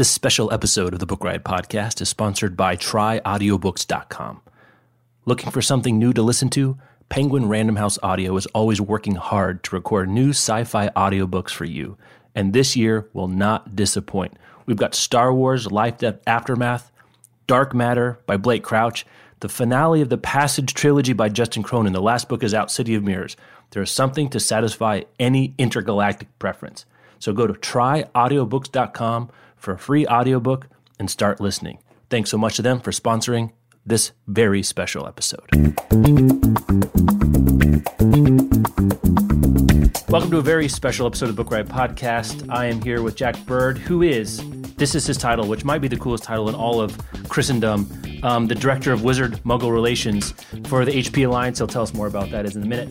This special episode of the Book Riot podcast is sponsored by tryaudiobooks.com. Looking for something new to listen to? Penguin Random House Audio is always working hard to record new sci fi audiobooks for you, and this year will not disappoint. We've got Star Wars Life Death Aftermath, Dark Matter by Blake Crouch, the finale of the Passage trilogy by Justin Cronin. The last book is out, City of Mirrors. There is something to satisfy any intergalactic preference. So go to tryaudiobooks.com for a free audiobook and start listening. Thanks so much to them for sponsoring this very special episode. Welcome to a very special episode of Book Riot Podcast. I am here with Jack Bird, who is, this is his title, which might be the coolest title in all of Christendom, um, the director of Wizard Muggle Relations for the HP Alliance. He'll tell us more about that in a minute.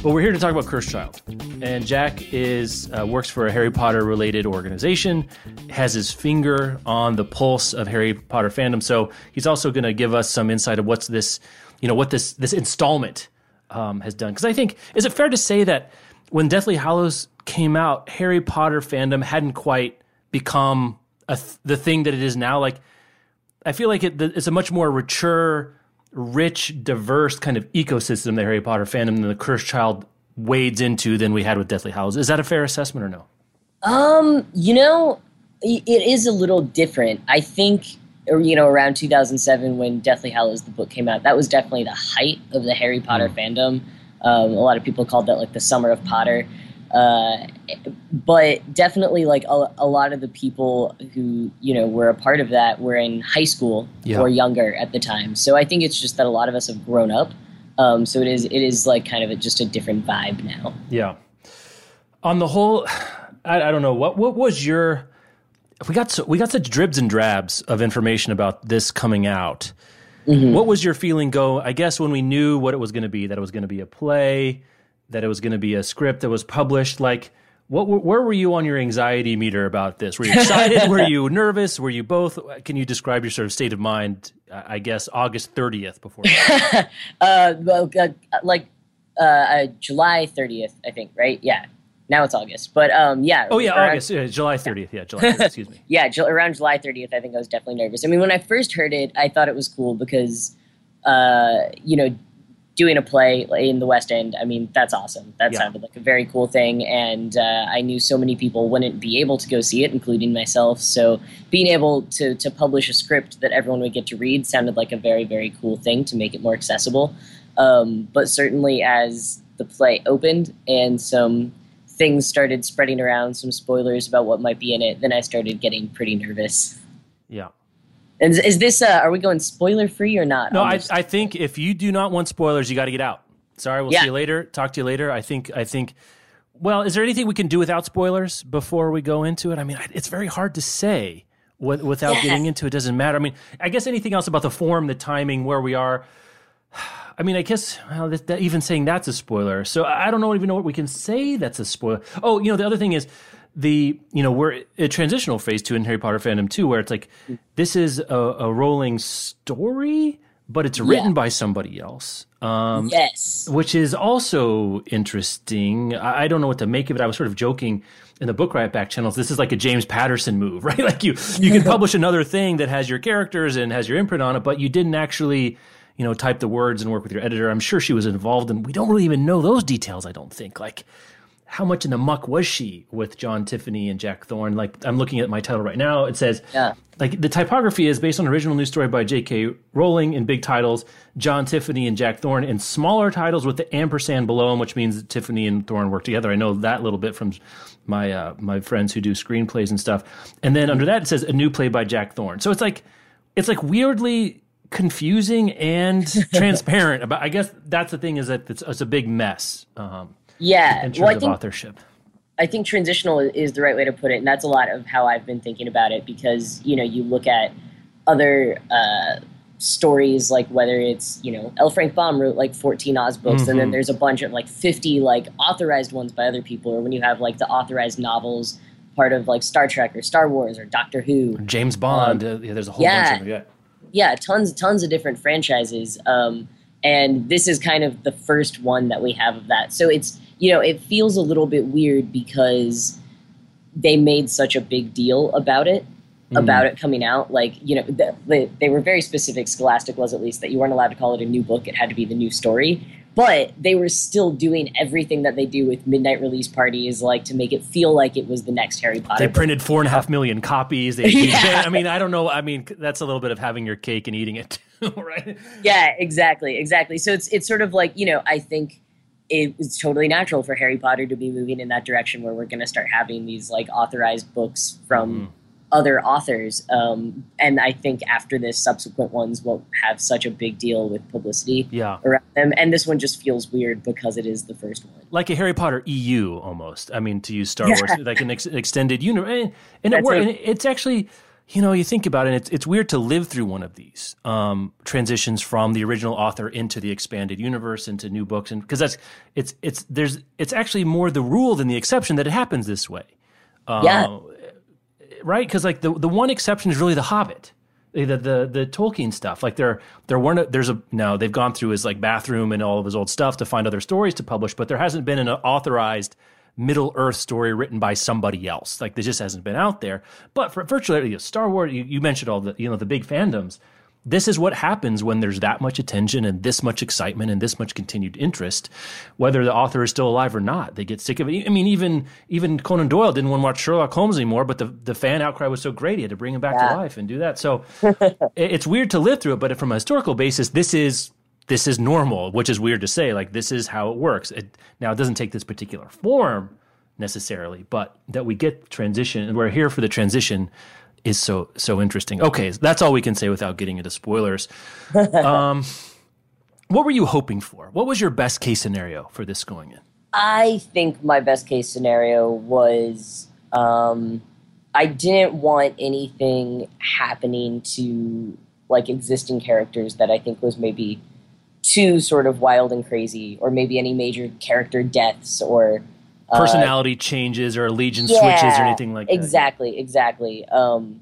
But we're here to talk about Cursed Child. And Jack is uh, works for a Harry Potter related organization, has his finger on the pulse of Harry Potter fandom. So he's also going to give us some insight of what's this, you know, what this this installment um, has done. Because I think, is it fair to say that when Deathly Hallows came out, Harry Potter fandom hadn't quite become th- the thing that it is now? Like, I feel like it, it's a much more mature, rich, diverse kind of ecosystem that Harry Potter fandom than the Cursed Child wades into than we had with Deathly Hallows. Is that a fair assessment or no? Um, you know, it is a little different. I think, you know, around 2007 when Deathly Hallows the book came out, that was definitely the height of the Harry Potter mm. fandom. Um, a lot of people called that like the summer of Potter. Uh, but definitely, like a, a, lot of the people who you know were a part of that were in high school yeah. or younger at the time. So I think it's just that a lot of us have grown up. Um, so it is it is like kind of a, just a different vibe now. Yeah. On the whole, I, I don't know what what was your we got so, we got such dribs and drabs of information about this coming out. Mm-hmm. What was your feeling go? I guess when we knew what it was going to be, that it was going to be a play, that it was going to be a script that was published. Like, what? Where were you on your anxiety meter about this? Were you excited? were you nervous? Were you both? Can you describe your sort of state of mind? I guess August thirtieth before. uh, well, uh, like uh, uh, July thirtieth, I think. Right? Yeah. Now it's August, but um, yeah. Oh yeah, around, August, yeah, July thirtieth. Yeah, July. 30th, excuse me. yeah, around July thirtieth, I think I was definitely nervous. I mean, when I first heard it, I thought it was cool because, uh, you know, doing a play in the West End, I mean, that's awesome. That yeah. sounded like a very cool thing, and uh, I knew so many people wouldn't be able to go see it, including myself. So being able to to publish a script that everyone would get to read sounded like a very very cool thing to make it more accessible. Um, but certainly, as the play opened and some things started spreading around, some spoilers about what might be in it, then I started getting pretty nervous. Yeah. And is, is this, uh, are we going spoiler free or not? No, I, I think if you do not want spoilers, you got to get out. Sorry, we'll yeah. see you later. Talk to you later. I think, I think, well, is there anything we can do without spoilers before we go into it? I mean, it's very hard to say without yeah. getting into it. Doesn't matter. I mean, I guess anything else about the form, the timing, where we are. I mean, I guess well, that, that, even saying that's a spoiler. So I don't know even know what we can say that's a spoiler. Oh, you know, the other thing is the you know we're a transitional phase two in Harry Potter fandom too, where it's like this is a, a rolling story, but it's written yeah. by somebody else. Um, yes, which is also interesting. I, I don't know what to make of it. I was sort of joking in the book riot back channels this is like a james patterson move right like you you can publish another thing that has your characters and has your imprint on it but you didn't actually you know, type the words and work with your editor. I'm sure she was involved, and we don't really even know those details. I don't think like how much in the muck was she with John Tiffany and Jack Thorne? Like I'm looking at my title right now. It says yeah. like the typography is based on an original news story by J.K. Rowling in big titles, John Tiffany and Jack Thorne in smaller titles with the ampersand below them, which means Tiffany and Thorne work together. I know that little bit from my uh, my friends who do screenplays and stuff. And then under that it says a new play by Jack Thorne. So it's like it's like weirdly confusing and transparent about i guess that's the thing is that it's, it's a big mess um, yeah in terms well, of authorship I think transitional is the right way to put it, and that's a lot of how I've been thinking about it because you know you look at other uh, stories like whether it's you know L. Frank Baum wrote like 14 Oz books, mm-hmm. and then mm-hmm. there's a bunch of like 50 like authorized ones by other people, or when you have like the authorized novels part of like Star Trek or Star Wars or Doctor Who, James Bond. Um, uh, yeah, there's a whole yeah, bunch of them. Yeah, yeah, tons tons of different franchises. Um, and this is kind of the first one that we have of that. So it's you know, it feels a little bit weird because they made such a big deal about it, mm. about it coming out. Like, you know, the, the, they were very specific, Scholastic was at least, that you weren't allowed to call it a new book, it had to be the new story. But they were still doing everything that they do with midnight release parties, like to make it feel like it was the next Harry Potter. They book. printed four and a half million copies. They, yeah. I mean, I don't know. I mean, that's a little bit of having your cake and eating it, too, right? Yeah, exactly, exactly. So it's it's sort of like you know, I think it was totally natural for Harry Potter to be moving in that direction where we're going to start having these like authorized books from mm. other authors. Um, and I think after this, subsequent ones won't have such a big deal with publicity yeah. around them. And this one just feels weird because it is the first one. Like a Harry Potter EU almost. I mean, to use Star yeah. Wars, like an ex- extended universe. And, and, it, and it's actually you know, you think about it, it's, it's weird to live through one of these um, transitions from the original author into the expanded universe, into new books, and because that's it's it's there's it's actually more the rule than the exception that it happens this way. Uh, yeah. Right, because like the the one exception is really the Hobbit, the the the Tolkien stuff. Like there there weren't there's a now they've gone through his like bathroom and all of his old stuff to find other stories to publish, but there hasn't been an authorized Middle Earth story written by somebody else. Like this just hasn't been out there. But for virtually you know, Star Wars, you, you mentioned all the you know the big fandoms. This is what happens when there's that much attention and this much excitement and this much continued interest, whether the author is still alive or not. They get sick of it. I mean, even even Conan Doyle didn't want to watch Sherlock Holmes anymore, but the, the fan outcry was so great he had to bring him back yeah. to life and do that. So it's weird to live through it, but from a historical basis, this is this is normal, which is weird to say. Like this is how it works. It, now it doesn't take this particular form necessarily, but that we get transition and we're here for the transition is so so interesting. Okay, that's all we can say without getting into spoilers. um, what were you hoping for? What was your best case scenario for this going in? I think my best case scenario was um, I didn't want anything happening to like existing characters that I think was maybe too sort of wild and crazy, or maybe any major character deaths or uh, personality changes or allegiance yeah, switches or anything like that. Exactly, exactly. Um,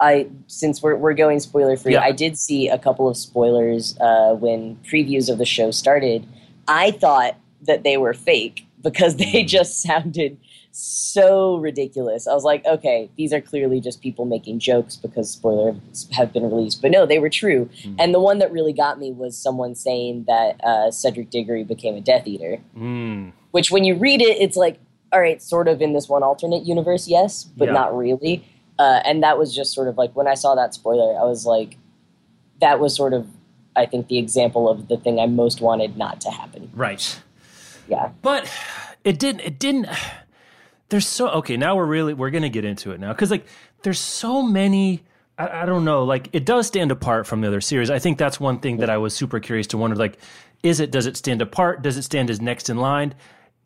I since we're we're going spoiler free, yeah. I did see a couple of spoilers uh, when previews of the show started. I thought that they were fake because they just sounded so ridiculous. I was like, okay, these are clearly just people making jokes because spoilers have been released. But no, they were true. Mm. And the one that really got me was someone saying that uh, Cedric Diggory became a Death Eater. Mm. Which, when you read it, it's like, all right, sort of in this one alternate universe, yes, but yeah. not really. Uh, and that was just sort of like when I saw that spoiler, I was like, that was sort of, I think, the example of the thing I most wanted not to happen. Right. Yeah. But it didn't. It didn't there's so okay now we're really we're gonna get into it now. Because like there's so many I, I, don't know like it does stand apart from the other series. I think that's one thing that i was super curious to wonder like is it does it stand apart? Does it stand as next in line?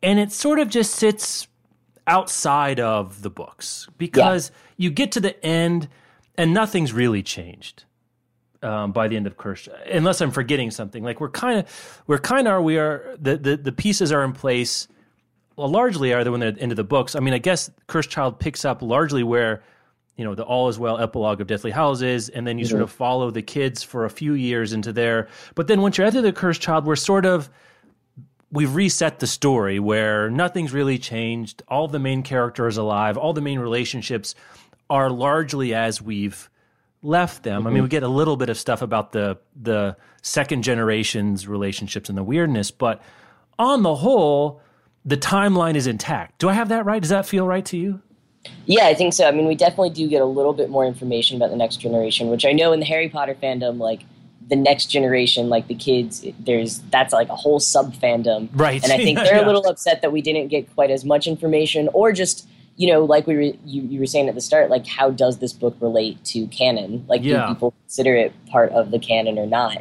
And it sort of just sits outside of the books. Because yeah. you get to the end and nothing's really changed um, by the end of Cursed, unless I'm forgetting something. Like we're kind of, we're kind of, we are the, the the pieces are in place well, largely are they when they're into the books. I mean, I guess Cursed Child picks up largely where you know the All Is Well epilogue of Deathly is, and then you mm-hmm. sort of follow the kids for a few years into there. But then once you're after the Cursed Child, we're sort of we've reset the story where nothing's really changed. All the main characters alive. All the main relationships are largely as we've left them. Mm-hmm. I mean, we get a little bit of stuff about the the second generation's relationships and the weirdness, but on the whole the timeline is intact. Do I have that right? Does that feel right to you? Yeah, I think so. I mean, we definitely do get a little bit more information about the next generation, which I know in the Harry Potter fandom, like the next generation, like the kids, there's that's like a whole sub fandom, right? And I think they're yeah. a little upset that we didn't get quite as much information, or just you know, like we were, you, you were saying at the start, like how does this book relate to canon? Like, yeah. do people consider it part of the canon or not?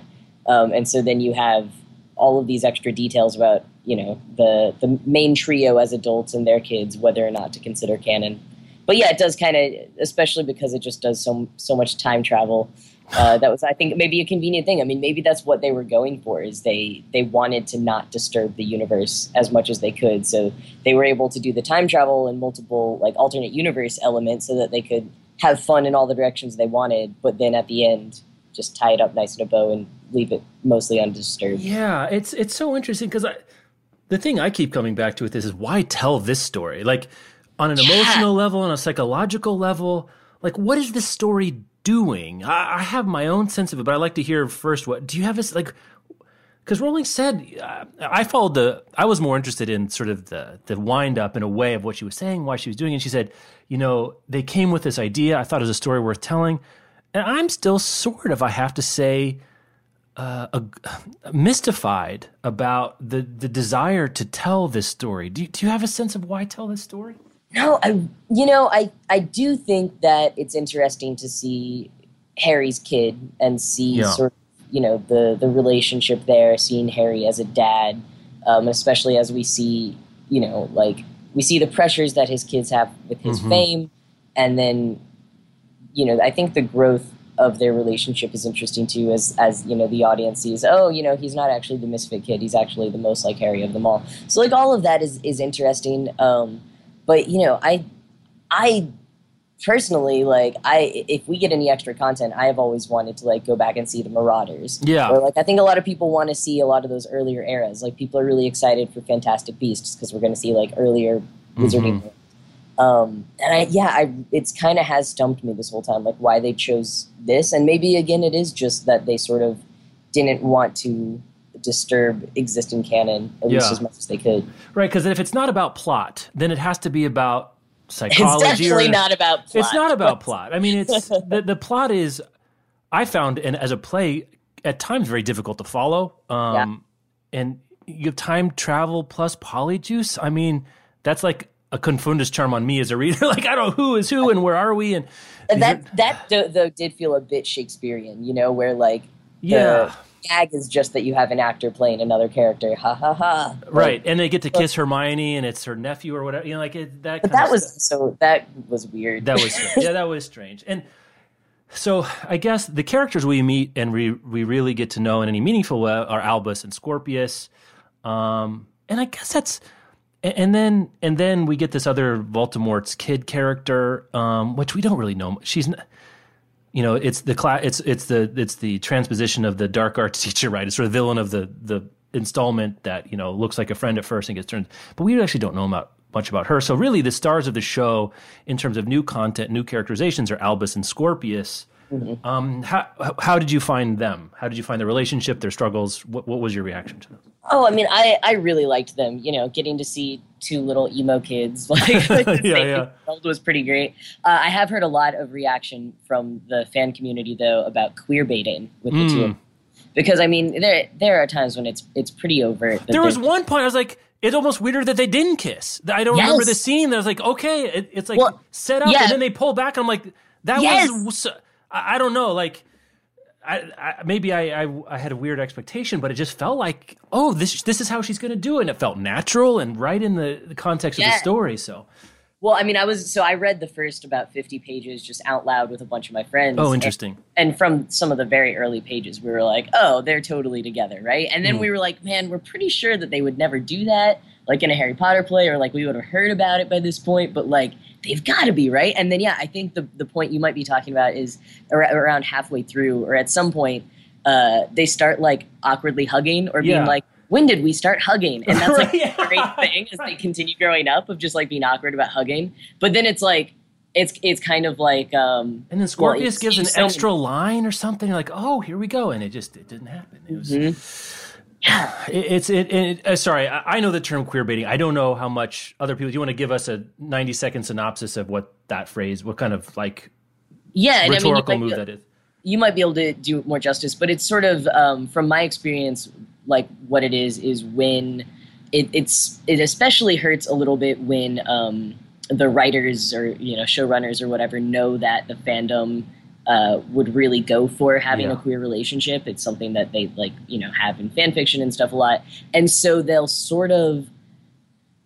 Um, and so then you have all of these extra details about you know the the main trio as adults and their kids whether or not to consider canon. But yeah, it does kind of, especially because it just does so so much time travel. Uh, that was, I think, maybe a convenient thing. I mean, maybe that's what they were going for. Is they they wanted to not disturb the universe as much as they could, so they were able to do the time travel and multiple like alternate universe elements, so that they could have fun in all the directions they wanted. But then at the end, just tie it up nice in a bow and leave it mostly undisturbed. Yeah, it's it's so interesting because I the thing I keep coming back to with this is why tell this story? Like on an yeah. emotional level, on a psychological level, like what is this story doing? I, I, have my own sense of it, but I like to hear first what do you have this like because Rowling said uh, I followed the I was more interested in sort of the the wind up in a way of what she was saying, why she was doing it. And she said, you know, they came with this idea. I thought it was a story worth telling, and I'm still sort of I have to say uh, mystified about the the desire to tell this story. Do you, do you have a sense of why tell this story? No, I you know I I do think that it's interesting to see Harry's kid and see yeah. sort of you know the the relationship there, seeing Harry as a dad, um, especially as we see you know like we see the pressures that his kids have with his mm-hmm. fame, and then you know I think the growth of their relationship is interesting too as as you know the audience sees oh you know he's not actually the misfit kid he's actually the most like harry of them all. So like all of that is is interesting um but you know i i personally like i if we get any extra content i have always wanted to like go back and see the marauders. Yeah. Or like i think a lot of people want to see a lot of those earlier eras. Like people are really excited for fantastic beasts because we're going to see like earlier wizarding mm-hmm. Um, and I, yeah, I, it's kind of has stumped me this whole time, like why they chose this. And maybe again, it is just that they sort of didn't want to disturb existing canon at yeah. least as much as they could. Right, because if it's not about plot, then it has to be about psychology. It's definitely or, not about plot. It's not about plot. I mean, it's the, the plot is. I found, and as a play, at times very difficult to follow. Um, yeah. And you have time travel plus polyjuice. I mean, that's like a confundus charm on me as a reader. like I don't know who is who and where are we and, and that that though did feel a bit Shakespearean, you know, where like yeah. gag is just that you have an actor playing another character, ha ha ha. Right, and they get to kiss Hermione, and it's her nephew or whatever. You know, like it, that. But that was stuff. so that was weird. That was strange. yeah, that was strange. And so I guess the characters we meet and we we really get to know in any meaningful way are Albus and Scorpius. Um, and I guess that's and then and then we get this other Voldemort's kid character, um, which we don't really know. She's, you know, it's the class, it's it's the it's the transposition of the dark arts teacher, right? It's sort of the villain of the the installment that you know looks like a friend at first and gets turned, but we actually don't know about much about her. So really, the stars of the show in terms of new content, new characterizations are Albus and Scorpius. Mm-hmm. Um, how how did you find them? How did you find the relationship, their struggles? What what was your reaction to them? Oh, I mean, I I really liked them. You know, getting to see two little emo kids like yeah, yeah. was pretty great. Uh, I have heard a lot of reaction from the fan community though about queer baiting with mm. the two. Because I mean, there there are times when it's it's pretty overt. There was one point I was like, it's almost weirder that they didn't kiss. I don't yes. remember the scene. That was like, okay, it, it's like well, set up, yeah. and then they pull back. and I'm like, that yes. was I don't know, like. I, I, maybe I, I, I had a weird expectation, but it just felt like, oh, this this is how she's going to do it, and it felt natural and right in the, the context yeah. of the story. So, well, I mean, I was so I read the first about fifty pages just out loud with a bunch of my friends. Oh, interesting. And, and from some of the very early pages, we were like, oh, they're totally together, right? And then mm. we were like, man, we're pretty sure that they would never do that, like in a Harry Potter play, or like we would have heard about it by this point, but like they've got to be right. And then yeah, I think the the point you might be talking about is around halfway through or at some point uh, they start like awkwardly hugging or being yeah. like. When did we start hugging? And that's like a great thing as they continue growing up of just like being awkward about hugging. But then it's like it's it's kind of like um and then Scorpius well, gives an extra line or something like oh here we go and it just it didn't happen it was mm-hmm it's it, it uh, sorry I, I, know the term queer baiting i don't know how much other people do you want to give us a 90 second synopsis of what that phrase what kind of like yeah rhetorical I mean, move that is? you might be able to do more justice but it's sort of um, from my experience like what it is is when it, it's it especially hurts a little bit when um, the writers or you know showrunners or whatever know that the fandom uh, would really go for having Yeah. a queer relationship. It's something that they like, you know, have in fan fiction and stuff a lot. And so they'll sort of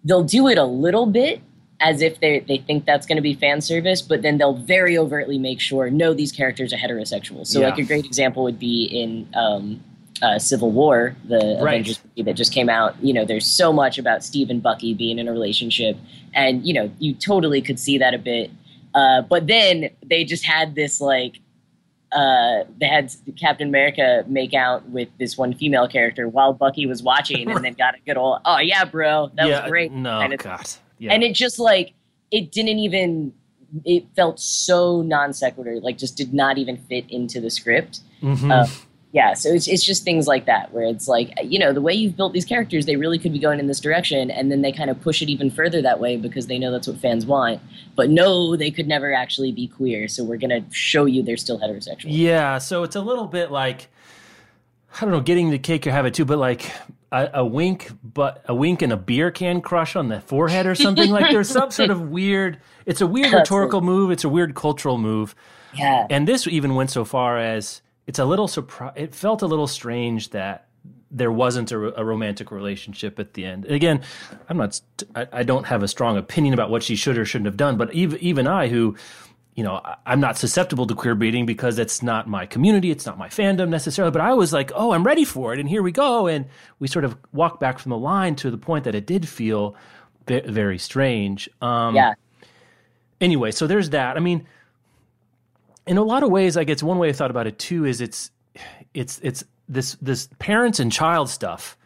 they'll do it a little bit as if they they think that's going to be fan service, but then they'll very overtly make sure no, these characters are heterosexual. So Yeah. like a great example would be in um, uh, Civil War, the Right. Avengers movie that just came out. You know, there's so much about Steve and Bucky being in a relationship, and you know, you totally could see that a bit. Uh, but then they just had this like uh, they had Captain America make out with this one female character while Bucky was watching, and then got a good old "Oh yeah, bro, that yeah, was great." No, kind of God. Yeah. and it just like it didn't even it felt so non sequitur like just did not even fit into the script Mhm. uh, yeah so it's, it's just things like that where it's like you know the way you've built these characters they really could be going in this direction and then they kind of push it even further that way because they know that's what fans want but no they could never actually be queer so we're gonna show you they're still heterosexual Yeah, so it's a little bit like I don't know, getting the cake or have it too, but like a, a wink, but a wink and a beer can crush on the forehead or something. like there's some sort of weird. It's a weird rhetorical move. It's a weird cultural move, yeah and this even went so far as it's a little surprise. It felt a little strange that there wasn't a, a romantic relationship at the end. Again, I'm not. I, I don't have a strong opinion about what she should or shouldn't have done. But even even I, who you know, I'm not susceptible to queer baiting because it's not my community, it's not my fandom necessarily. But I was like, oh, I'm ready for it, and here we go. And we sort of walked back from the line to the point that it did feel ve- very strange. Um, yeah anyway, so there's that. I mean, in a lot of ways, I guess one way I thought about it too is it's it's it's this this parents and child stuff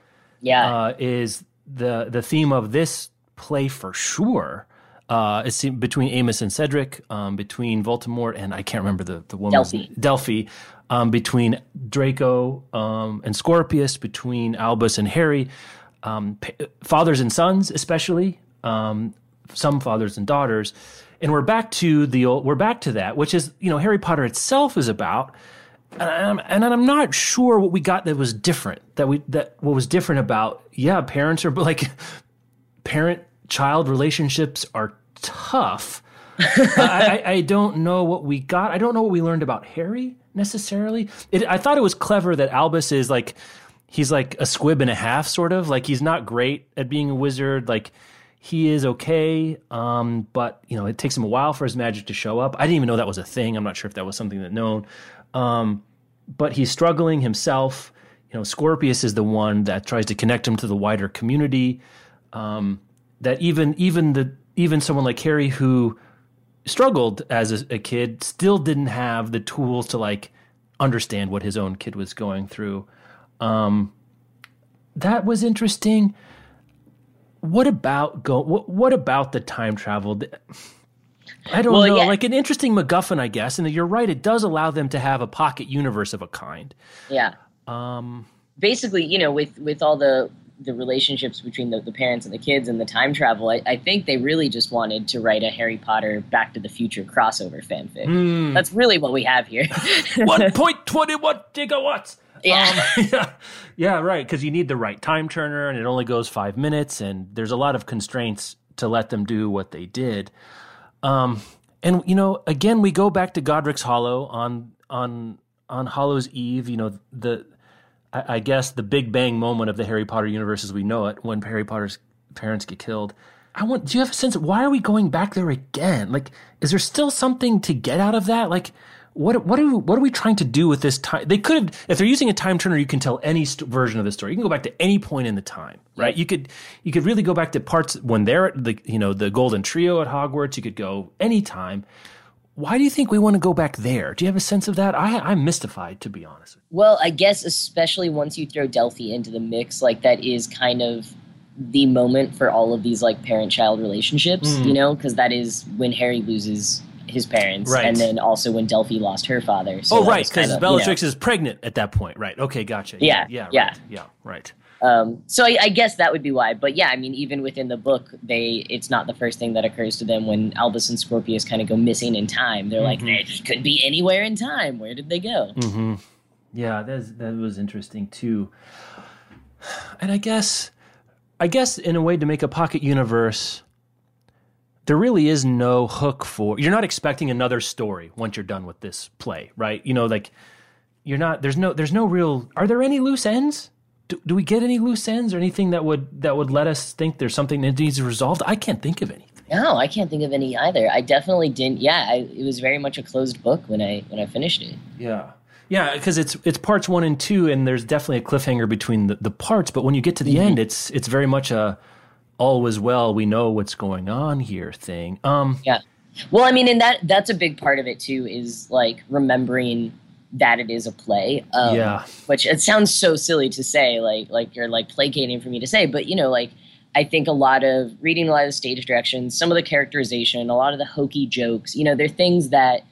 yeah. uh, is the the theme of this play for sure. Uh, it's between Amos and Cedric, um, between Voldemort and I can't remember the the woman's Delphi. Delphi, um, between Draco um, and Scorpius, between Albus and Harry, um, pa- fathers and sons, especially. Um, some fathers and daughters, and we're back to the old, we're back to that, which is you know Harry Potter itself is about and I'm, and I'm not sure what we got that was different. That we that what was different about yeah, parents are like parent child relationships are tough. I, I, don't know what we got. I don't know what we learned about Harry necessarily. It, I thought it was clever that Albus is like he's like a squib and a half, sort of like he's not great at being a wizard. Like he is okay, um, but you know it takes him a while for his magic to show up. I didn't even know that was a thing. I'm not sure if that was something that known. Um, but he's struggling himself. You know, Scorpius is the one that tries to connect him to the wider community. Um, that even even the even someone like Harry who struggled as a, a kid still didn't have the tools to like understand what his own kid was going through. Um, that was interesting. What about go? What, what about the time travel? I don't Well, know. yeah. Like an interesting MacGuffin, I guess. And you're right; it does allow them to have a pocket universe of a kind. Yeah. Um, Basically, you know, with with all the the relationships between the, the parents and the kids and the time travel, I, I think they really just wanted to write a Harry Potter Back to the Future crossover fanfic. Hmm. That's really what we have here. one point twenty one gigawatts. Yeah. Um, yeah, yeah, right. Because you need the right time turner, and it only goes five minutes, and there's a lot of constraints to let them do what they did. Um, and you know, again, we go back to Godric's Hollow on on on Hallows' Eve. You know, the I, I guess the Big Bang moment of the Harry Potter universe as we know it, when Harry Potter's parents get killed. I want. Do you have a sense of why are we going back there again? Like, is there still something to get out of that? Like, what what are what are we trying to do with this time? They could have, if they're using a time turner, you can tell any st- version of the story. You can go back to any point in the time, right? You could you could really go back to parts when they're at the you know the Golden Trio at Hogwarts. You could go anytime. Why do you think we want to go back there? Do you have a sense of that? I, I'm mystified, to be honest. Well, I guess especially once you throw Delphi into the mix, like that is kind of the moment for all of these like parent-child relationships, Hmm. you know, because that is when Harry loses his parents, Right. and then also when Delphi lost her father. So oh, right, because kinda, you know, Bellatrix is pregnant at that point, right? Okay, gotcha. Yeah, yeah, yeah. right, yeah, right. Um, so I, I guess that would be why. But yeah, I mean, even within the book, they it's not the first thing that occurs to them when Albus and Scorpius kind of go missing in time. They're like, Mm-hmm. they just could be anywhere in time. Where did they go? Mm. Yeah, that's, that was interesting too. And I guess, I guess in a way to make a pocket universe, there really is no hook for you're not expecting another story once you're done with this play, right? You know, like you're not there's no there's no real are there any loose ends? Do, do we get any loose ends or anything that would that would let us think there's something that needs resolved? I can't think of anything. No, I can't think of any either. I definitely didn't. Yeah, I, it was very much a closed book when I when I finished it. Yeah. Yeah, because it's it's parts one and two, and there's definitely a cliffhanger between the, the parts. But when you get to the mm-hmm. end, it's it's very much a all was well. We know what's going on here thing. Um, yeah. Well, I mean, and that that's a big part of it too. Is like remembering that it is a play. Um, yeah. Which it sounds so silly to say, like like you're like placating for me to say, but you know, like I think a lot of reading a lot of the stage directions, some of the characterization, a lot of the hokey jokes, you know, they're things that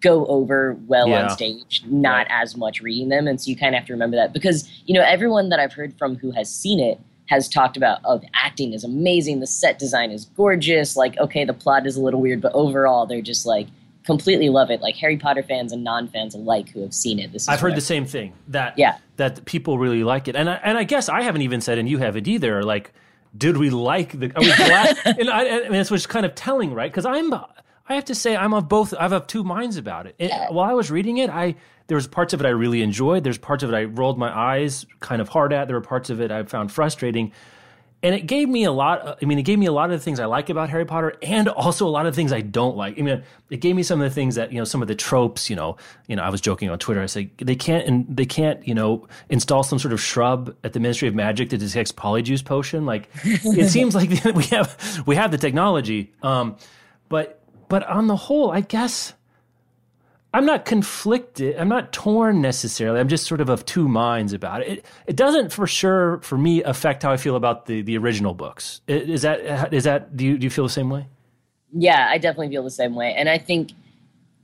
go over well yeah. on stage, not right. as much reading them. And so you kind of have to remember that because, you know, everyone that I've heard from who has seen it has talked about, oh, the acting is amazing, the set design is gorgeous. Like, okay, the plot is a little weird, but overall, they're just like completely love it. Like Harry Potter fans and non fans alike who have seen it. This I've heard the same thing that yeah. that people really like it, and I, and I guess I haven't even said, and you haven't either. Like, did we like the? Are we glad? and I, I mean, it's was kind of telling, right? Because I'm I have to say I'm of both. I have two minds about it. it. While I was reading it, I there was parts of it I really enjoyed. There's parts of it I rolled my eyes kind of hard at. There were parts of it I found frustrating, and it gave me a lot. I mean, it gave me a lot of the things I like about Harry Potter, and also a lot of things I don't like. I mean, it gave me some of the things that you know, some of the tropes. You know, you know, I was joking on Twitter. I said they can't and they can't you know install some sort of shrub at the Ministry of Magic that detects polyjuice potion. Like it seems like we have we have the technology, um, but but on the whole, I guess I'm not conflicted. I'm not torn necessarily. I'm just sort of of two minds about it. It, it doesn't for sure for me affect how I feel about the the original books. Is that is that do you do you feel the same way? Yeah, I definitely feel the same way, and I think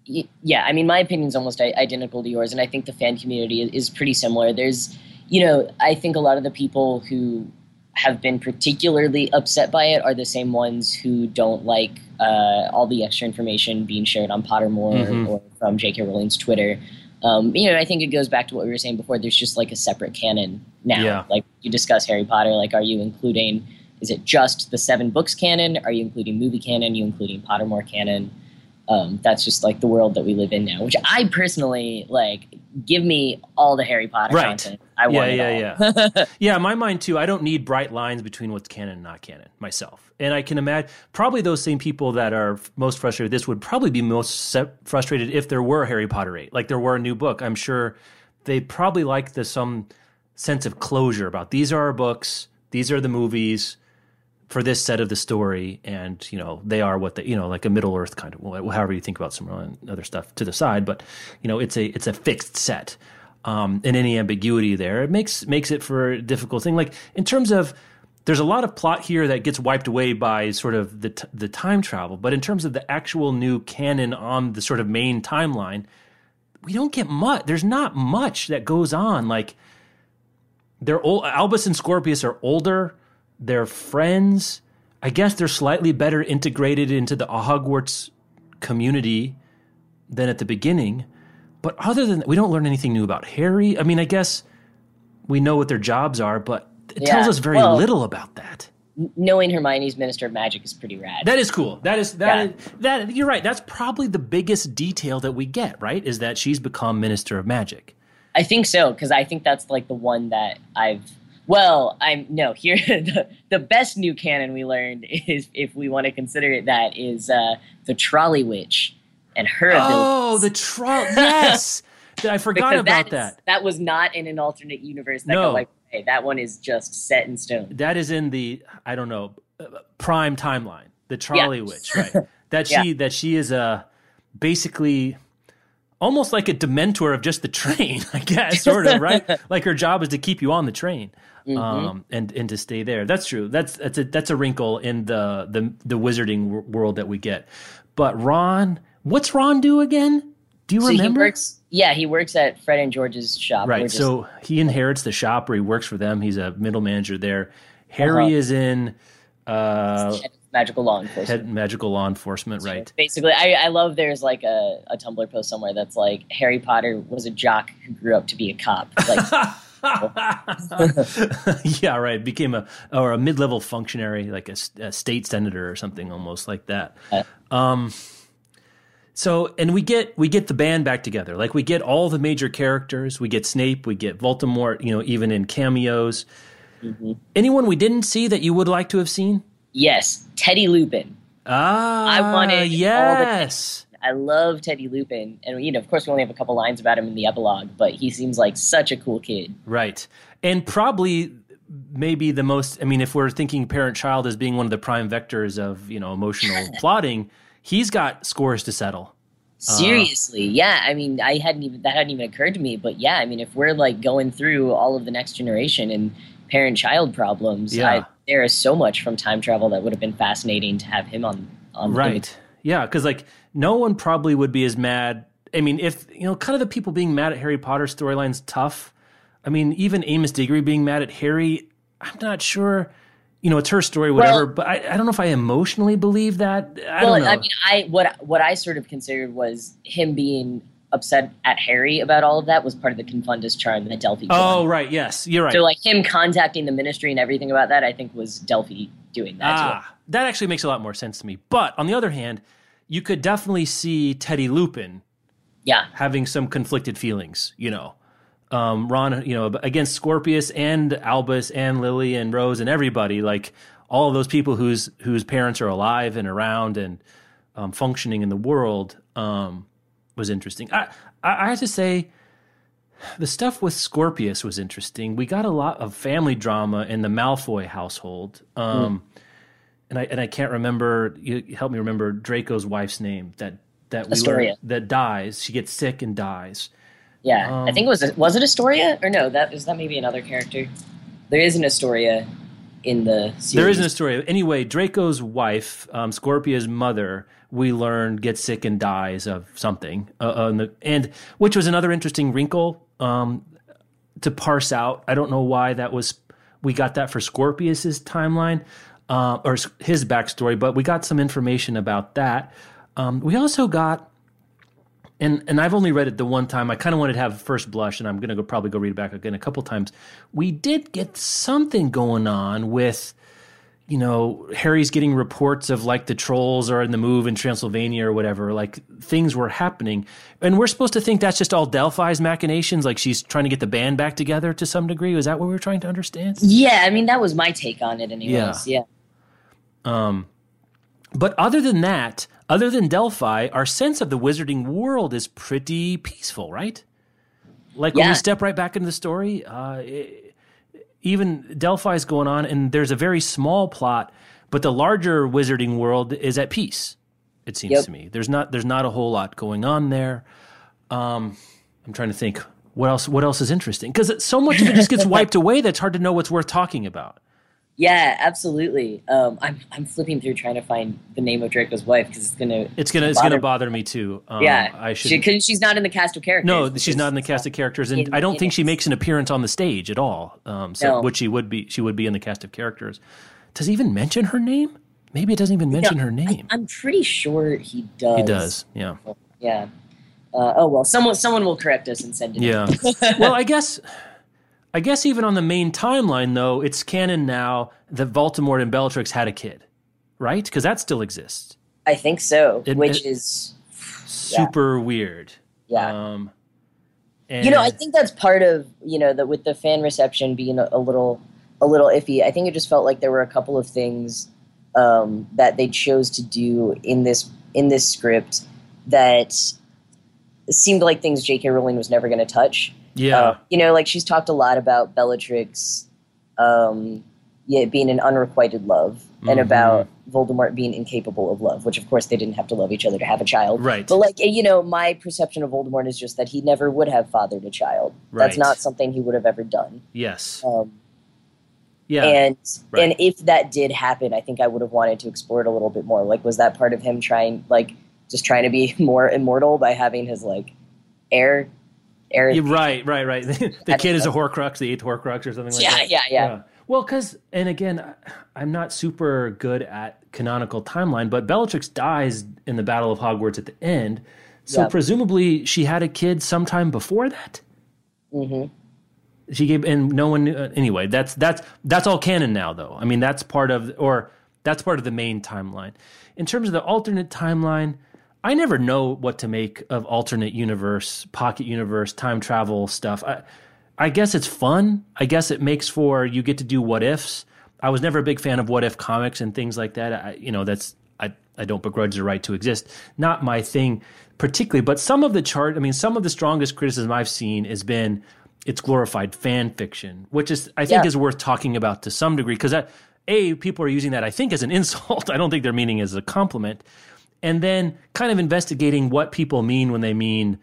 yeah, I mean my opinion is almost identical to yours, and I think the fan community is pretty similar. There's you know I think a lot of the people who have been particularly upset by it are the same ones who don't like uh, all the extra information being shared on Pottermore mm-hmm. or from J.K. Rowling's Twitter. Um, you know, I think it goes back to what we were saying before. There's just like a separate canon now. Yeah. Like you discuss Harry Potter, like are you including? Is it just the seven books canon? Are you including movie canon? Are you including Pottermore canon? Um, that's just like the world that we live in now, which I personally like. Give me all the Harry Potter right. content. I yeah, want yeah, yeah, yeah. Yeah, my mind too. I don't need bright lines between what's canon and not canon myself. And I can imagine probably those same people that are most frustrated. This would probably be most frustrated if there were Harry Potter eight, like there were a new book. I'm sure they probably like the some sense of closure about these are our books, these are the movies for this set of the story, and you know they are what they you know like a Middle Earth kind of however you think about some other stuff to the side, but you know it's a it's a fixed set. Um, and any ambiguity there, it makes makes it for a difficult thing. Like in terms of there's a lot of plot here that gets wiped away by sort of the t- the time travel, but in terms of the actual new canon on the sort of main timeline, we don't get much. There's not much that goes on. Like they're old. Albus and Scorpius are older they're friends. I guess they're slightly better integrated into the Hogwarts community than at the beginning. But other than that, we don't learn anything new about Harry. I mean, I guess we know what their jobs are, but it yeah. tells us very well, little about that. Knowing Hermione's Minister of Magic is pretty rad. That is cool. That is that yeah. is, that you're right. That's probably the biggest detail that we get, right? Is that she's become Minister of Magic. I think so because I think that's like the one that I've well, I'm no here. The, the best new canon we learned is, if we want to consider it that, is uh, the trolley witch and her. Oh, abilities. the trolley! Yes, I forgot about that, that. That was not in an alternate universe. That no, like hey, that one is just set in stone. That is in the I don't know uh, prime timeline. The trolley yeah. witch, right? That she yeah. that she is a uh, basically almost like a dementor of just the train, I guess, sort of, right? like her job is to keep you on the train mm-hmm. um, and and to stay there. That's true. That's that's a that's a wrinkle in the the the wizarding world that we get. But Ron, what's Ron do again? Do you so remember? He works, yeah, he works at Fred and George's shop. Right. Just, so he inherits the shop where he works for them. He's a middle manager there. Harry uh-huh. is in uh, magical law enforcement. Head magical law enforcement, right? So basically, I, I love there's like a, a Tumblr post somewhere that's like Harry Potter was a jock who grew up to be a cop. Like yeah, right. Became a or a mid level functionary, like a, a, state senator or something, almost like that. Um, so, and we get we get the band back together. Like we get all the major characters. We get Snape. We get Voldemort. You know, even in cameos. Mm-hmm. Anyone we didn't see that you would like to have seen? Yes, Teddy Lupin. Ah, I wanted yes. I love Teddy Lupin, and you know, of course, we only have a couple lines about him in the epilogue, but he seems like such a cool kid. Right, and probably maybe the most. I mean, if we're thinking parent-child as being one of the prime vectors of you know emotional plotting, he's got scores to settle. Seriously, uh, yeah. I mean, I hadn't even that hadn't even occurred to me, but yeah, I mean, if we're like going through all of the next generation and parent-child problems, yeah. I, there is so much from time travel that would have been fascinating to have him on. on right. Yeah, because like no one probably would be as mad. I mean, if you know, kind of the people being mad at Harry Potter storylines tough. I mean, even Amos Diggory being mad at Harry, I'm not sure. You know, it's her story, whatever. Well, but I, I don't know if I emotionally believe that. I well, I mean, I what what I sort of considered was him being upset at Harry about all of that was part of the Confundus charm that Delphi. Oh, right. Yes, you're right. So, like him contacting the Ministry and everything about that, I think was Delphi doing that. Ah, that actually makes a lot more sense to me. But on the other hand, you could definitely see Teddy Lupin, yeah, having some conflicted feelings. You know, um, Ron, you know, against Scorpius and Albus and Lily and Rose and everybody, like all of those people whose whose parents are alive and around and um, functioning in the world, um, was interesting. I, I, I have to say, the stuff with Scorpius was interesting. We got a lot of family drama in the Malfoy household. Um, mm and I and I can't remember. You help me remember Draco's wife's name. That that we Astoria. that dies. She gets sick and dies. Yeah, um, I think it was was it Astoria or no? That is that maybe another character. There is an Astoria in the series. There is an Astoria. Anyway, Draco's wife, um, Scorpia's mother, we learn gets sick and dies of something. Uh, uh, the, and which was another interesting wrinkle um, to parse out. I don't know why that was. We got that for Scorpius's timeline uh, or his backstory, but we got some information about that. Um, we also got, and and I've only read it the one time. I kind of wanted to have first blush, and I'm gonna go probably go read it back again a couple times. We did get something going on with, you know, Harry's getting reports of like the trolls are in the move in Transylvania or whatever. Like things were happening, and we're supposed to think that's just all Delphi's machinations. Like she's trying to get the band back together to some degree. Was that what we were trying to understand? Yeah, I mean that was my take on it, anyways. Yeah. yeah. Um, but other than that, other than Delphi, our sense of the wizarding world is pretty peaceful, right? Like yeah. when we step right back into the story, uh, it, even Delphi's going on, and there's a very small plot, but the larger wizarding world is at peace. It seems yep. to me there's not there's not a whole lot going on there. Um, I'm trying to think what else what else is interesting because so much of it just gets wiped away that's hard to know what's worth talking about. Yeah, absolutely. Um, I'm I'm flipping through trying to find the name of Draco's wife because it's gonna it's gonna it's gonna bother me too. Um, yeah, I should because she, she's not in the cast of characters. No, she's not in the cast of characters, and in, I don't think she makes an appearance on the stage at all. Um, so no. which she would be she would be in the cast of characters. Does he even mention her name? Maybe it doesn't even mention no, her name. I, am pretty sure he does. He does. Yeah. Yeah. Uh, oh well, someone someone will correct us and send it. Yeah. well, I guess I guess even on the main timeline, though, it's canon now that Voldemort and Bellatrix had a kid, right? Because that still exists. I think so, it, which it, is super yeah. weird. Yeah. Um, and you know, I think that's part of you know that with the fan reception being a, a, little a little iffy. I think it just felt like there were a couple of things um, that they chose to do in this in this script that seemed like things J.K. Rowling was never going to touch. Yeah. Uh, you know, like she's talked a lot about Bellatrix um, yeah, being an unrequited love mm-hmm. and about Voldemort being incapable of love, which of course they didn't have to love each other to have a child. Right. But like, you know, my perception of Voldemort is just that he never would have fathered a child. Right. That's not something he would have ever done. Yes. Um, yeah. And right. and if that did happen, I think I would have wanted to explore it a little bit more. Like, was that part of him trying, like, just trying to be more immortal by having his like heir Eric. Yeah, right, right, right. the kid is a Horcrux, the eighth Horcrux, or something like yeah, that. Yeah, yeah, yeah. Well, because and again, I'm not super good at canonical timeline, but Bellatrix dies in the Battle of Hogwarts at the end, so yep. presumably she had a kid sometime before that. Mm-hmm. She gave, and no one. Uh, anyway, that's that's that's all canon now, though. I mean, that's part of, or that's part of the main timeline. In terms of the alternate timeline, I never know what to make of alternate universe, pocket universe, time travel stuff. I, I guess it's fun. I guess it makes for you get to do what ifs. I was never a big fan of what if comics and things like that. I, you know, that's I I don't begrudge the right to exist. Not my thing particularly, but some of the chart. I mean, some of the strongest criticism I've seen has been it's glorified fan fiction, which is I think yeah. is worth talking about to some degree because a people are using that I think as an insult. I don't think they're meaning as a compliment and then kind of investigating what people mean when they mean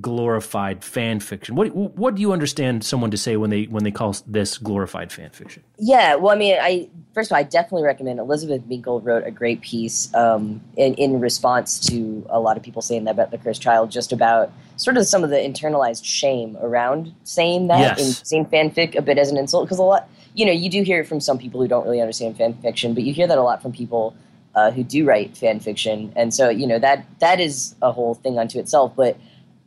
glorified fan fiction. What what do you understand someone to say when they when they call this glorified fan fiction? Yeah, well, I mean, I first of all, I definitely recommend. Elizabeth Menkle wrote a great piece um, in in response to a lot of people saying that about the Cursed Child, just about sort of some of the internalized shame around saying that yes. and saying fanfic a bit as an insult because a lot, you know, you do hear it from some people who don't really understand fan fiction, but you hear that a lot from people uh, who do write fan fiction, and so you know that that is a whole thing unto itself. But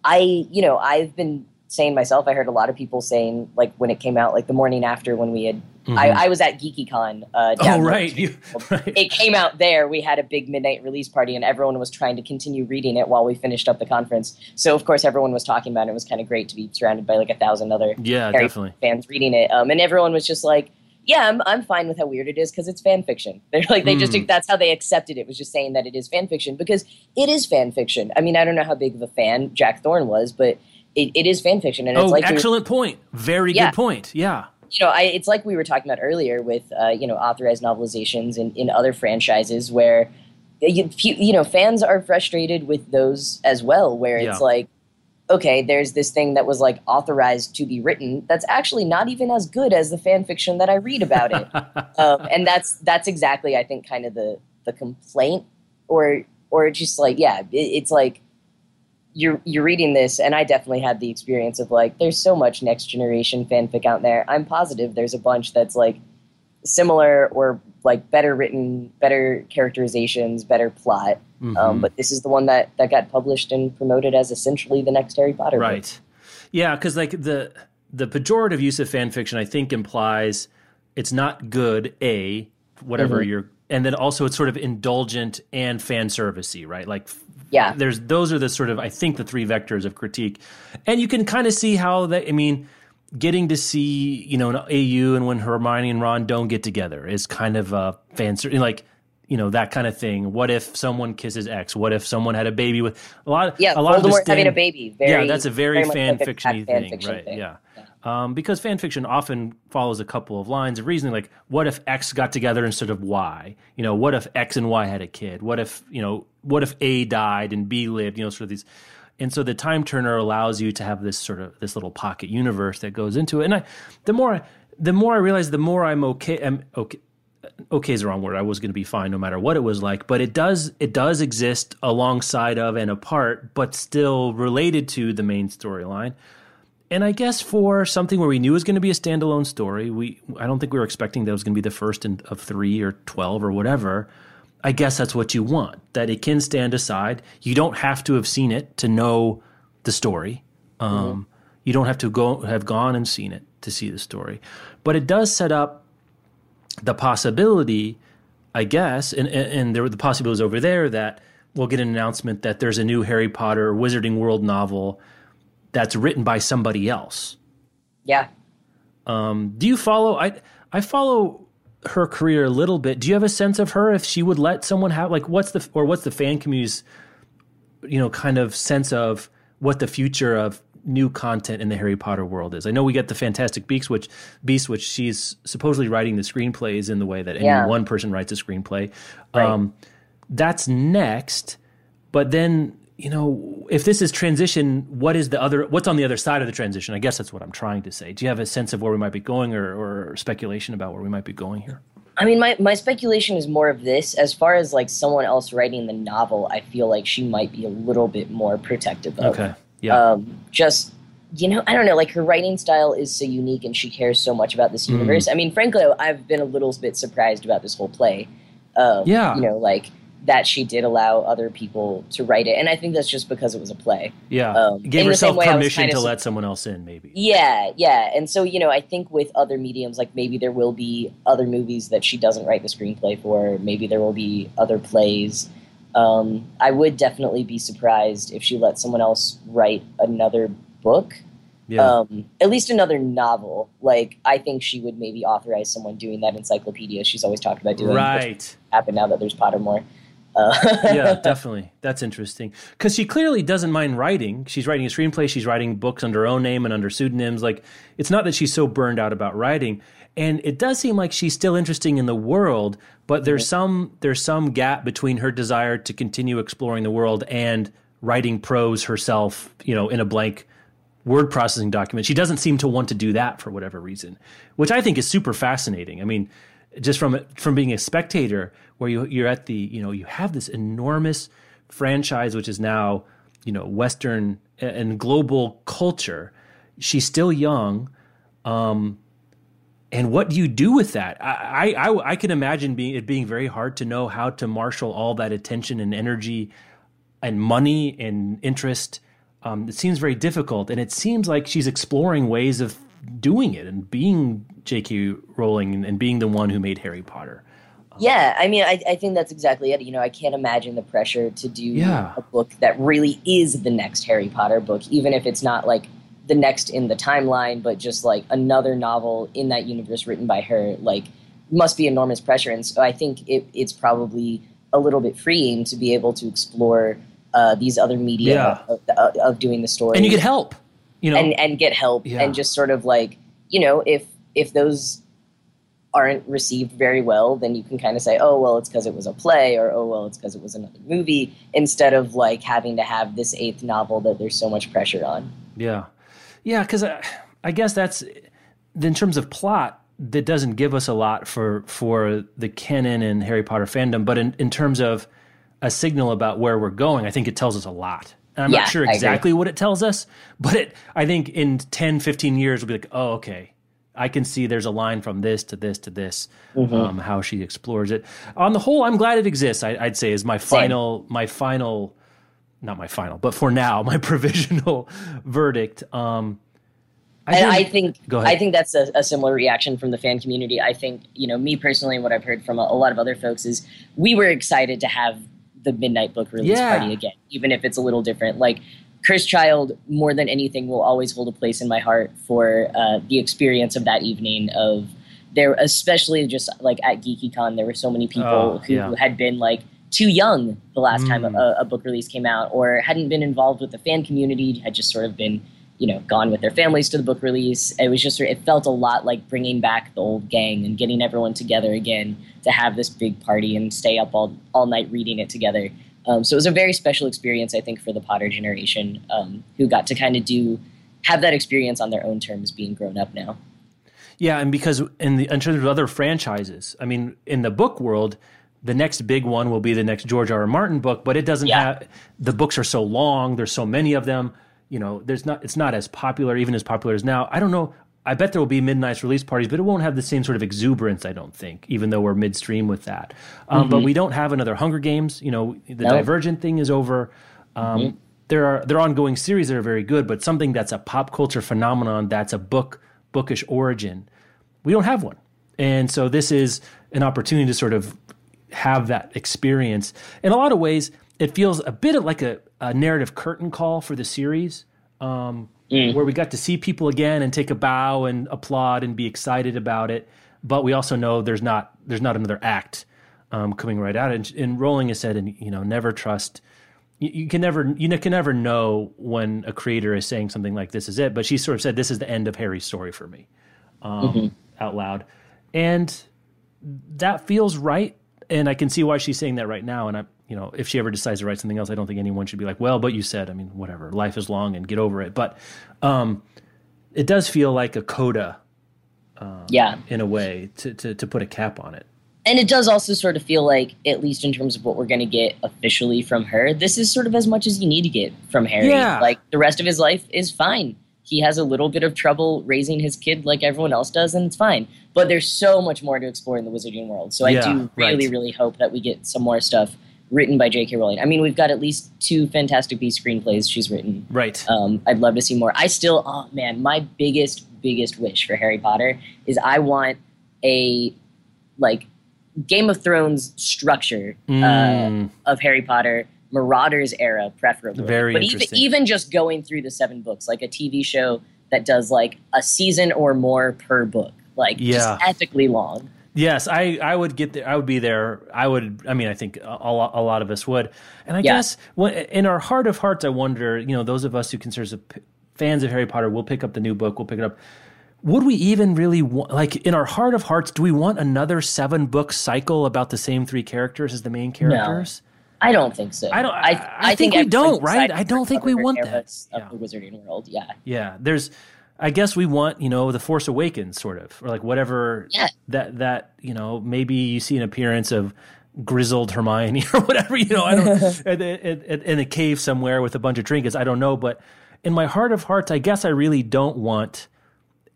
I, you know, I've been saying myself. I heard a lot of people saying like when it came out, like the morning after when we had. Mm-hmm. I, I, was at GeekyCon. Uh, oh right. You, right. It came out there. We had a big midnight release party, and everyone was trying to continue reading it while we finished up the conference. So of course, everyone was talking about it. It was kind of great to be surrounded by like a thousand other yeah, Harry definitely. fans reading it. Um, and everyone was just like yeah, I'm, I'm fine with how weird it is because it's fan fiction. They're like they mm. just hmm. that's how they accepted it was just saying that it is fan fiction because it is fan fiction. I mean, I don't know how big of a fan Jack Thorne was, but it, it is fan fiction. And oh, it's like excellent point. Very yeah. good point. Yeah. You know, I, it's like we were talking about earlier with uh, you know authorized novelizations in, in other franchises where you, you know fans are frustrated with those as well, where it's yeah. like okay, there's this thing that was like authorized to be written that's actually not even as good as the fan fiction that I read about it. um, and that's that's exactly I think kind of the the complaint or or just like yeah, it, it's like you're you're reading this and I definitely had the experience of like there's so much next generation fanfic out there. I'm positive there's a bunch that's like similar or like better written, better characterizations, better plot. Um, mm-hmm. Um, but this is the one that that got published and promoted as essentially the next Harry Potter. Right. Book. Yeah, because like the the pejorative use of fan fiction, I think implies it's not good. A whatever mm-hmm. you're, and then also it's sort of indulgent and fan servicey, right? Like yeah, there's those are the sort of I think the three vectors of critique, and you can kind of see how that. I mean getting to see you know an AU and when Hermione and Ron don't get together is kind of a fan like you know that kind of thing. What if someone kisses X? What if someone had a baby with a lot? Of, yeah, a lot Voldemort of having a baby. Very, yeah, that's a very, very fan fiction thing, right? Thing. Yeah. yeah. Um, because fan fiction often follows a couple of lines of reasoning, like what if X got together instead of Y? You know, what if X and Y had a kid? What if you know, what if A died and B lived? You know, sort of these and so the time turner allows you to have this sort of this little pocket universe that goes into it. And I, the more the more I realize, the more I'm okay. I'm okay. Okay is the wrong word. I was going to be fine no matter what it was like, but it does it does exist alongside of and apart, but still related to the main storyline. And I guess for something where we knew it was going to be a standalone story, we I don't think we were expecting that it was going to be the first in, of three or twelve or whatever. I guess that's what you want, that it can stand aside. You don't have to have seen it to know the story. Um, mm-hmm. You don't have to go have gone and seen it to see the story. But it does set up the possibility, I guess, and, and, and there were the possibilities over there that we'll get an announcement that there's a new Harry Potter Wizarding World novel that's written by somebody else. Yeah. Um, do you follow? I I follow her career a little bit. Do you have a sense of her if she would let someone have like what's the or what's the fan community's you know kind of sense of what the future of new content in the Harry Potter world is? I know we get the Fantastic Beasts, which Beast, which she's supposedly writing the screenplays in the way that any yeah. one person writes a screenplay. Right. Um, that's next, but then you know, if this is transition, what is the other? What's on the other side of the transition? I guess that's what I'm trying to say. Do you have a sense of where we might be going, or, or speculation about where we might be going here? I mean, my, my speculation is more of this. As far as like someone else writing the novel, I feel like she might be a little bit more protective of. Okay. Yeah. Um, just you know, I don't know. Like her writing style is so unique, and she cares so much about this mm. universe. Mm. I mean, frankly, I've been a little bit surprised about this whole play. Um, yeah. You know, like that she did allow other people to write it, and I think that's just because it was a play. Yeah, Um, gave in the same herself way I was permission to su- let someone else in, maybe. Yeah, yeah. And so, you know, I think with other mediums, like maybe there will be other movies that she doesn't write the screenplay for. Maybe there will be other plays. Um, I would definitely be surprised if she let someone else write another book, Yeah, um, at least another novel. Like, I think she would maybe authorize someone doing that encyclopedia she's always talked about doing. right. Happen now that there's Pottermore. Uh, yeah, definitely. That's interesting because she clearly doesn't mind writing. She's writing a screenplay. She's writing books under her own name and under pseudonyms. Like it's not that she's so burned out about writing, and it does seem like she's still interesting in the world. But there's some there's some gap between her desire to continue exploring the world and writing prose herself. You know, in a blank word processing document. She doesn't seem to want to do that for whatever reason, which I think is super fascinating. I mean, just from from being a spectator, where you you're at the you know you have this enormous franchise which is now you know Western and global culture. She's still young. Um, and what do you do with that? I, I, I can imagine being, it being very hard to know how to marshal all that attention and energy and money and interest. Um, it seems very difficult, and it seems like she's exploring ways of doing it and being J.K. Rowling and, being the one who made Harry Potter. Yeah, I mean, I, I think that's exactly it. You know, I can't imagine the pressure to do Yeah. a book that really is the next Harry Potter book, even if it's not like the next in the timeline, but just like another novel in that universe written by her. Like, must be enormous pressure. And so I think it, it's probably a little bit freeing to be able to explore uh, these other media Yeah. of, of, of doing the story And you get help, you know. and and get help Yeah. and just sort of like you know if if those aren't received very well then you can kind of say oh well it's because it was a play or oh well it's because it was another movie instead of like having to have this eighth novel that there's so much pressure on Yeah, yeah, because I, uh, I guess that's in terms of plot that doesn't give us a lot for for the canon and Harry Potter fandom, but in, in terms of a signal about where we're going, I think it tells us a lot. And I'm Yeah, not sure exactly what it tells us, but it I think in 10, 15 years we'll be like, oh, okay. I can see there's a line from this to this to this, Mm-hmm. um, how she explores it. On the whole, I'm glad it exists. I, I'd say is my final, my final not my final, but for now, my provisional verdict. Um, and didn't- I think Go ahead. I think that's a, a similar reaction from the fan community. I think you know me personally, and what I've heard from a, a lot of other folks is we were excited to have the midnight book release Yeah. party again, even if it's a little different. Like Cursed Child, more than anything, will always hold a place in my heart for uh, the experience of that evening. Of there, especially just like at GeekyCon, there were so many people Oh, who yeah. had been like too young the last time Mm. a, a book release came out, or hadn't been involved with the fan community, had just sort of been you know gone with their families to the book release it was just it felt a lot like bringing back the old gang and getting everyone together again to have this big party and stay up all, all night reading it together um, so it was a very special experience i think for the potter generation um, who got to kind of do have that experience on their own terms being grown up now yeah, and because in the in terms of other franchises, I mean, in the book world, the next big one will be the next George R. R. Martin book, but it doesn't Yeah. have the books are so long. There's so many of them. You know, there's not. It's not as popular, even as popular as now. I don't know. I bet there will be midnight release parties, but it won't have the same sort of exuberance. I don't think, even though we're midstream with that. Um, But we don't have another Hunger Games. You know, the No. Divergent thing is over. Um, There are there are ongoing series that are very good, but something that's a pop culture phenomenon that's a book bookish origin, we don't have one. And so this is an opportunity to sort of have that experience. In a lot of ways, it feels a bit of like a, a narrative curtain call for the series, um, where we got to see people again and take a bow and applaud and be excited about it. But we also know there's not there's not another act um, coming right out. And, and Rowling has said, and you know, never trust. You, you can never you can never know when a creator is saying something like this is it. But she sort of said, "This is the end of Harry's story for me." um, out loud, and that feels right. And I can see why she's saying that right now. And I, you know, if she ever decides to write something else, I don't think anyone should be like, "Well, but you said." I mean, whatever. Life is long, and get over it. But um, it does feel like a coda yeah in a way to, to to put a cap on it. and it does also sort of feel like at least in terms of what we're going to get officially from her this is sort of as much as you need to get from harry Yeah. like the rest of his life is fine he has a little bit of trouble raising his kid like everyone else does and it's fine but there's so much more to explore in the wizarding world so i Yeah, do really right. really hope that we get some more stuff written by J.K. Rowling. I mean, we've got at least two Fantastic Beasts screenplays she's written. Right. Um, I'd love to see more. I still, oh man, my biggest, biggest wish for Harry Potter is I want a like Game of Thrones structure Mm. uh, of Harry Potter, Marauders era, preferably. Very but even even just going through the seven books, like a TV show that does like a season or more per book, like Yeah. just ethically long. Yes, I, I would get there. I would be there. I would. I mean, I think a, a lot of us would. And I Yeah. guess when, in our heart of hearts, I wonder. You know, those of us who consider fans of Harry Potter, we'll pick up the new book. We'll pick it up. Would we even really want, like, in our heart of hearts, do we want another seven book cycle about the same three characters as the main characters? No. I don't think so. I don't- I- I think we don't, right? I don't think we want that. of Yeah. the Wizarding world. Yeah, Yeah, there's. I guess we want you know the Force Awakens sort of, or like whatever Yeah. that that you know maybe you see an appearance of grizzled Hermione or whatever you know I don't at- at- in a cave somewhere with a bunch of trinkets I don't know, but in my heart of hearts I guess I really don't want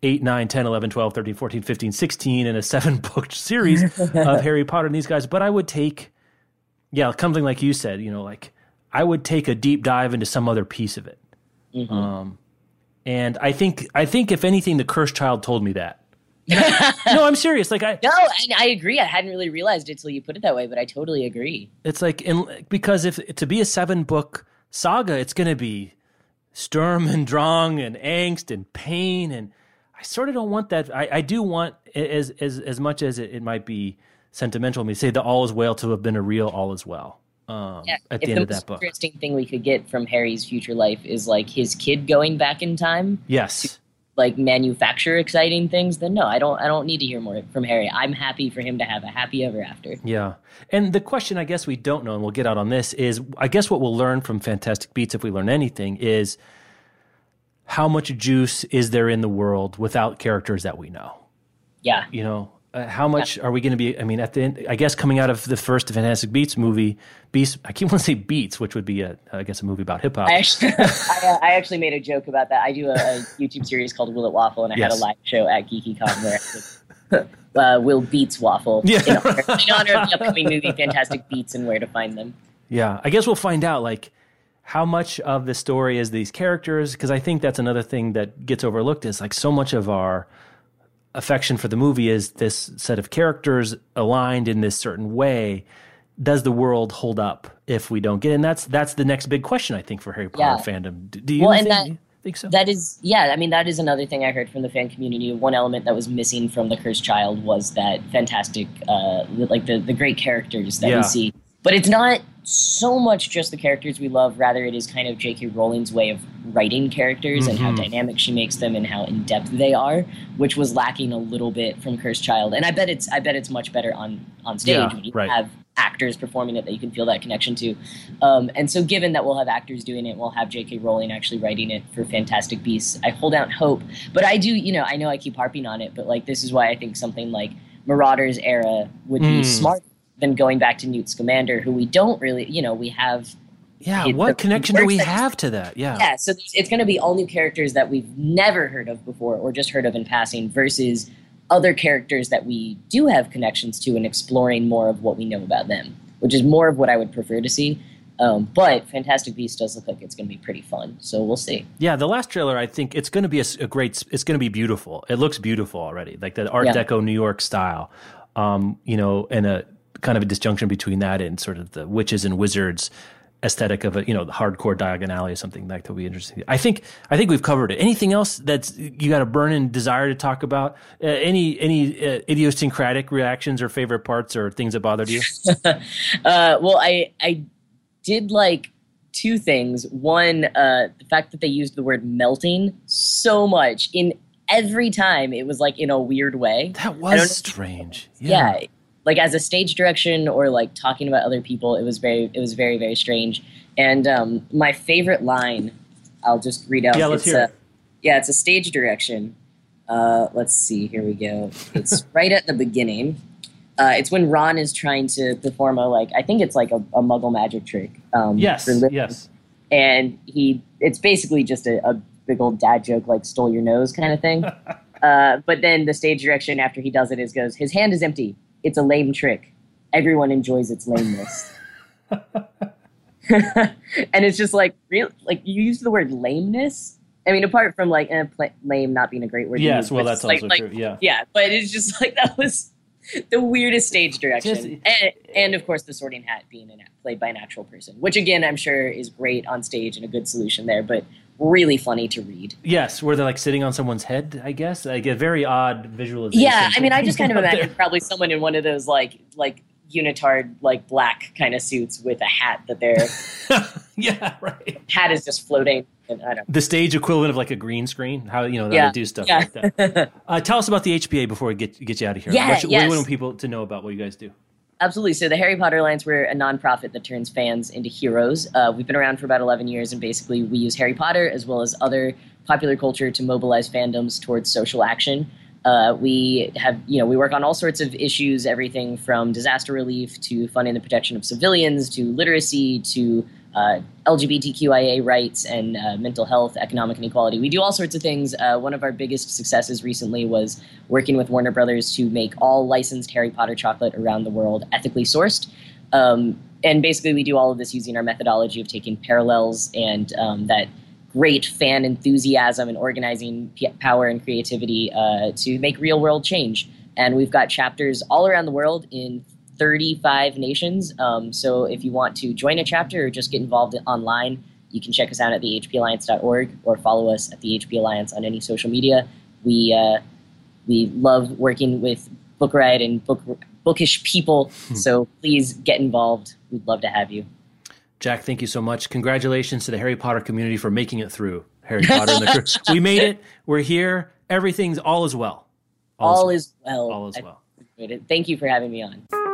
8, 9, 10, 11, 12, 13, 14, 15, 16 in a seven book series of Harry Potter and these guys, but I would take yeah something like you said you know like I would take a deep dive into some other piece of it. Um, and I think I think if anything, the cursed child told me that. no, I'm serious. Like I, no, and I agree. I hadn't really realized it till you put it that way, but I totally agree. it's like in, because if to be a seven book saga, it's going to be Sturm and Drang and angst and pain, and I sort of don't want that. I, I do want as as as much as it, it might be sentimental. Me say the all is well to have been a real all is well. Um, Yeah. at if the end of most that book, interesting thing we could get from Harry's future life is like his kid going back in time, yes, like manufacture exciting things, then no, I don't. I don't need to hear more from Harry. I'm happy for him to have a happy ever after. Yeah. And the question I guess we don't know, and we'll get out on this, is I guess what we'll learn from Fantastic Beats, if we learn anything, is how much juice is there in the world without characters that we know? Yeah. You know, uh, how much are we going to be? I mean, at the end, I guess coming out of the first Fantastic Beats movie, Beats, I keep wanting to say Beats, which would be, a, I guess, a movie about hip hop. I actually, I, uh, I actually made a joke about that. I do a, a YouTube series called Will It Waffle, and I had a live show at GeekyCon where uh, Will Beats Waffle Yeah. in, honor, in honor of the upcoming movie Fantastic Beats and where to find them. Yeah, I guess we'll find out like how much of the story is these characters because I think that's another thing that gets overlooked is like so much of our affection for the movie is this set of characters aligned in this certain way. Does the world hold up if we don't get? it? And that's that's the next big question I think for Harry Potter Yeah. fandom. Do, do you Well, think, that- think so? That is, yeah. I mean, that is another thing I heard from the fan community. One element that was missing from the Cursed Child was that fantastic, uh, like the the great characters that Yeah. we see. But it's not so much just the characters we love. Rather, it is kind of J.K. Rowling's way of writing characters and how Mhm. dynamic she makes them and how in depth they are, which was lacking a little bit from Cursed Child. And I bet it's I bet it's much better on on stage Yeah, when you right. have actors performing it that you can feel that connection to. Um, and so, given that we'll have actors doing it, we'll have J.K. Rowling actually writing it for Fantastic Beasts. I hold out hope, but I do, you know, I know I keep harping on it, but like this is why I think something like Marauders era would be Mm. smart than going back to Newt Scamander, who we don't really, you know, we have. yeah, it- what the connection do we have to that? Yeah. Yeah, so it's- going to be all new characters that we've never heard of before or just heard of in passing versus other characters that we do have connections to and exploring more of what we know about them, which is more of what I would prefer to see. Um, but Fantastic Beasts does look like it's going to be pretty fun, so we'll see. Yeah, the last trailer, I think it's going to be a great. It's going to be beautiful. It looks beautiful already, like that Art Yeah. Deco New York style. Um, you know, and a kind of a disjunction between that and sort of the witches and wizards aesthetic of a you know the hardcore Diagon Alley or something like that would be interesting. I think I think we've covered it. Anything else that's you got a burning desire to talk about? Uh, any any uh, idiosyncratic reactions or favorite parts or things that bothered you? Uh, well, I I did like two things. One, uh, the fact that they used the word melting so much in every time it was like in a weird way. That was if- strange. yeah. Like as a stage direction or like talking about other people it was very it was very very strange. And um, my favorite line i'll just read out. Yeah, let's it's hear a, it. yeah it's a stage direction. Uh, let's see here we go. It's right at the beginning. Uh, it's when ron is trying to perform a like i think it's like a, a muggle magic trick um, Yes. Yes. and he it's basically just a, a big old dad joke like stole your nose kind of thing. Uh, but then the stage direction after he does it is goes his hand is empty it's a lame trick everyone enjoys its lameness and it's just like real, like you use the word lameness. I mean, apart from like eh, pl- lame not being a great word. Yes, use, well, that's like- also like, true. Yeah. yeah, but it's just like that was the weirdest stage direction, Just- and, and of course the Sorting Hat being an, played by an actual person, which again I'm sure is great on stage and a good solution there, but really funny to read. Yes, where they're like sitting on someone's head. I guess like a very odd visualization. Yeah, I mean, I just kind of imagine probably someone in one of those like like unitard like black kind of suits with a hat that they're yeah, right. hat is just floating. And I don't. The stage equivalent of like a green screen. How you know how Yeah, to do stuff yeah. like that. Uh, tell us about the HPA before we get get you out of here. Yeah, what, should- what do you want people to know about what you guys do? Absolutely. So the Harry Potter Alliance, we're a nonprofit that turns fans into heroes. Uh, we've been around for about 11 years, and basically we use Harry Potter as well as other popular culture to mobilize fandoms towards social action. Uh, we have, you know, we work on all sorts of issues, everything from disaster relief to funding the protection of civilians to literacy to uh, LGBTQIA rights and uh, mental health, economic inequality. We do all sorts of things. Uh, one of our biggest successes recently was working with Warner Brothers to make all licensed Harry Potter chocolate around the world ethically sourced. Um, and basically, we do all of this using our methodology of taking parallels and um, that great fan enthusiasm and organizing p- power and creativity uh, to make real world change. And we've got chapters all around the world in 35 nations. Um, so if you want to join a chapter or just get involved online, you can check us out at thehpalliance.org or follow us at the HP Alliance on any social media. We uh, we love working with Book Riot and book bookish people. so please get involved. We'd love to have you. Jack, thank you so much. Congratulations to the Harry Potter community for making it through Harry Potter and the Cur- We made it. We're here. Everything's all is well. All, is well. all is well. appreciate it. Thank you for having me on.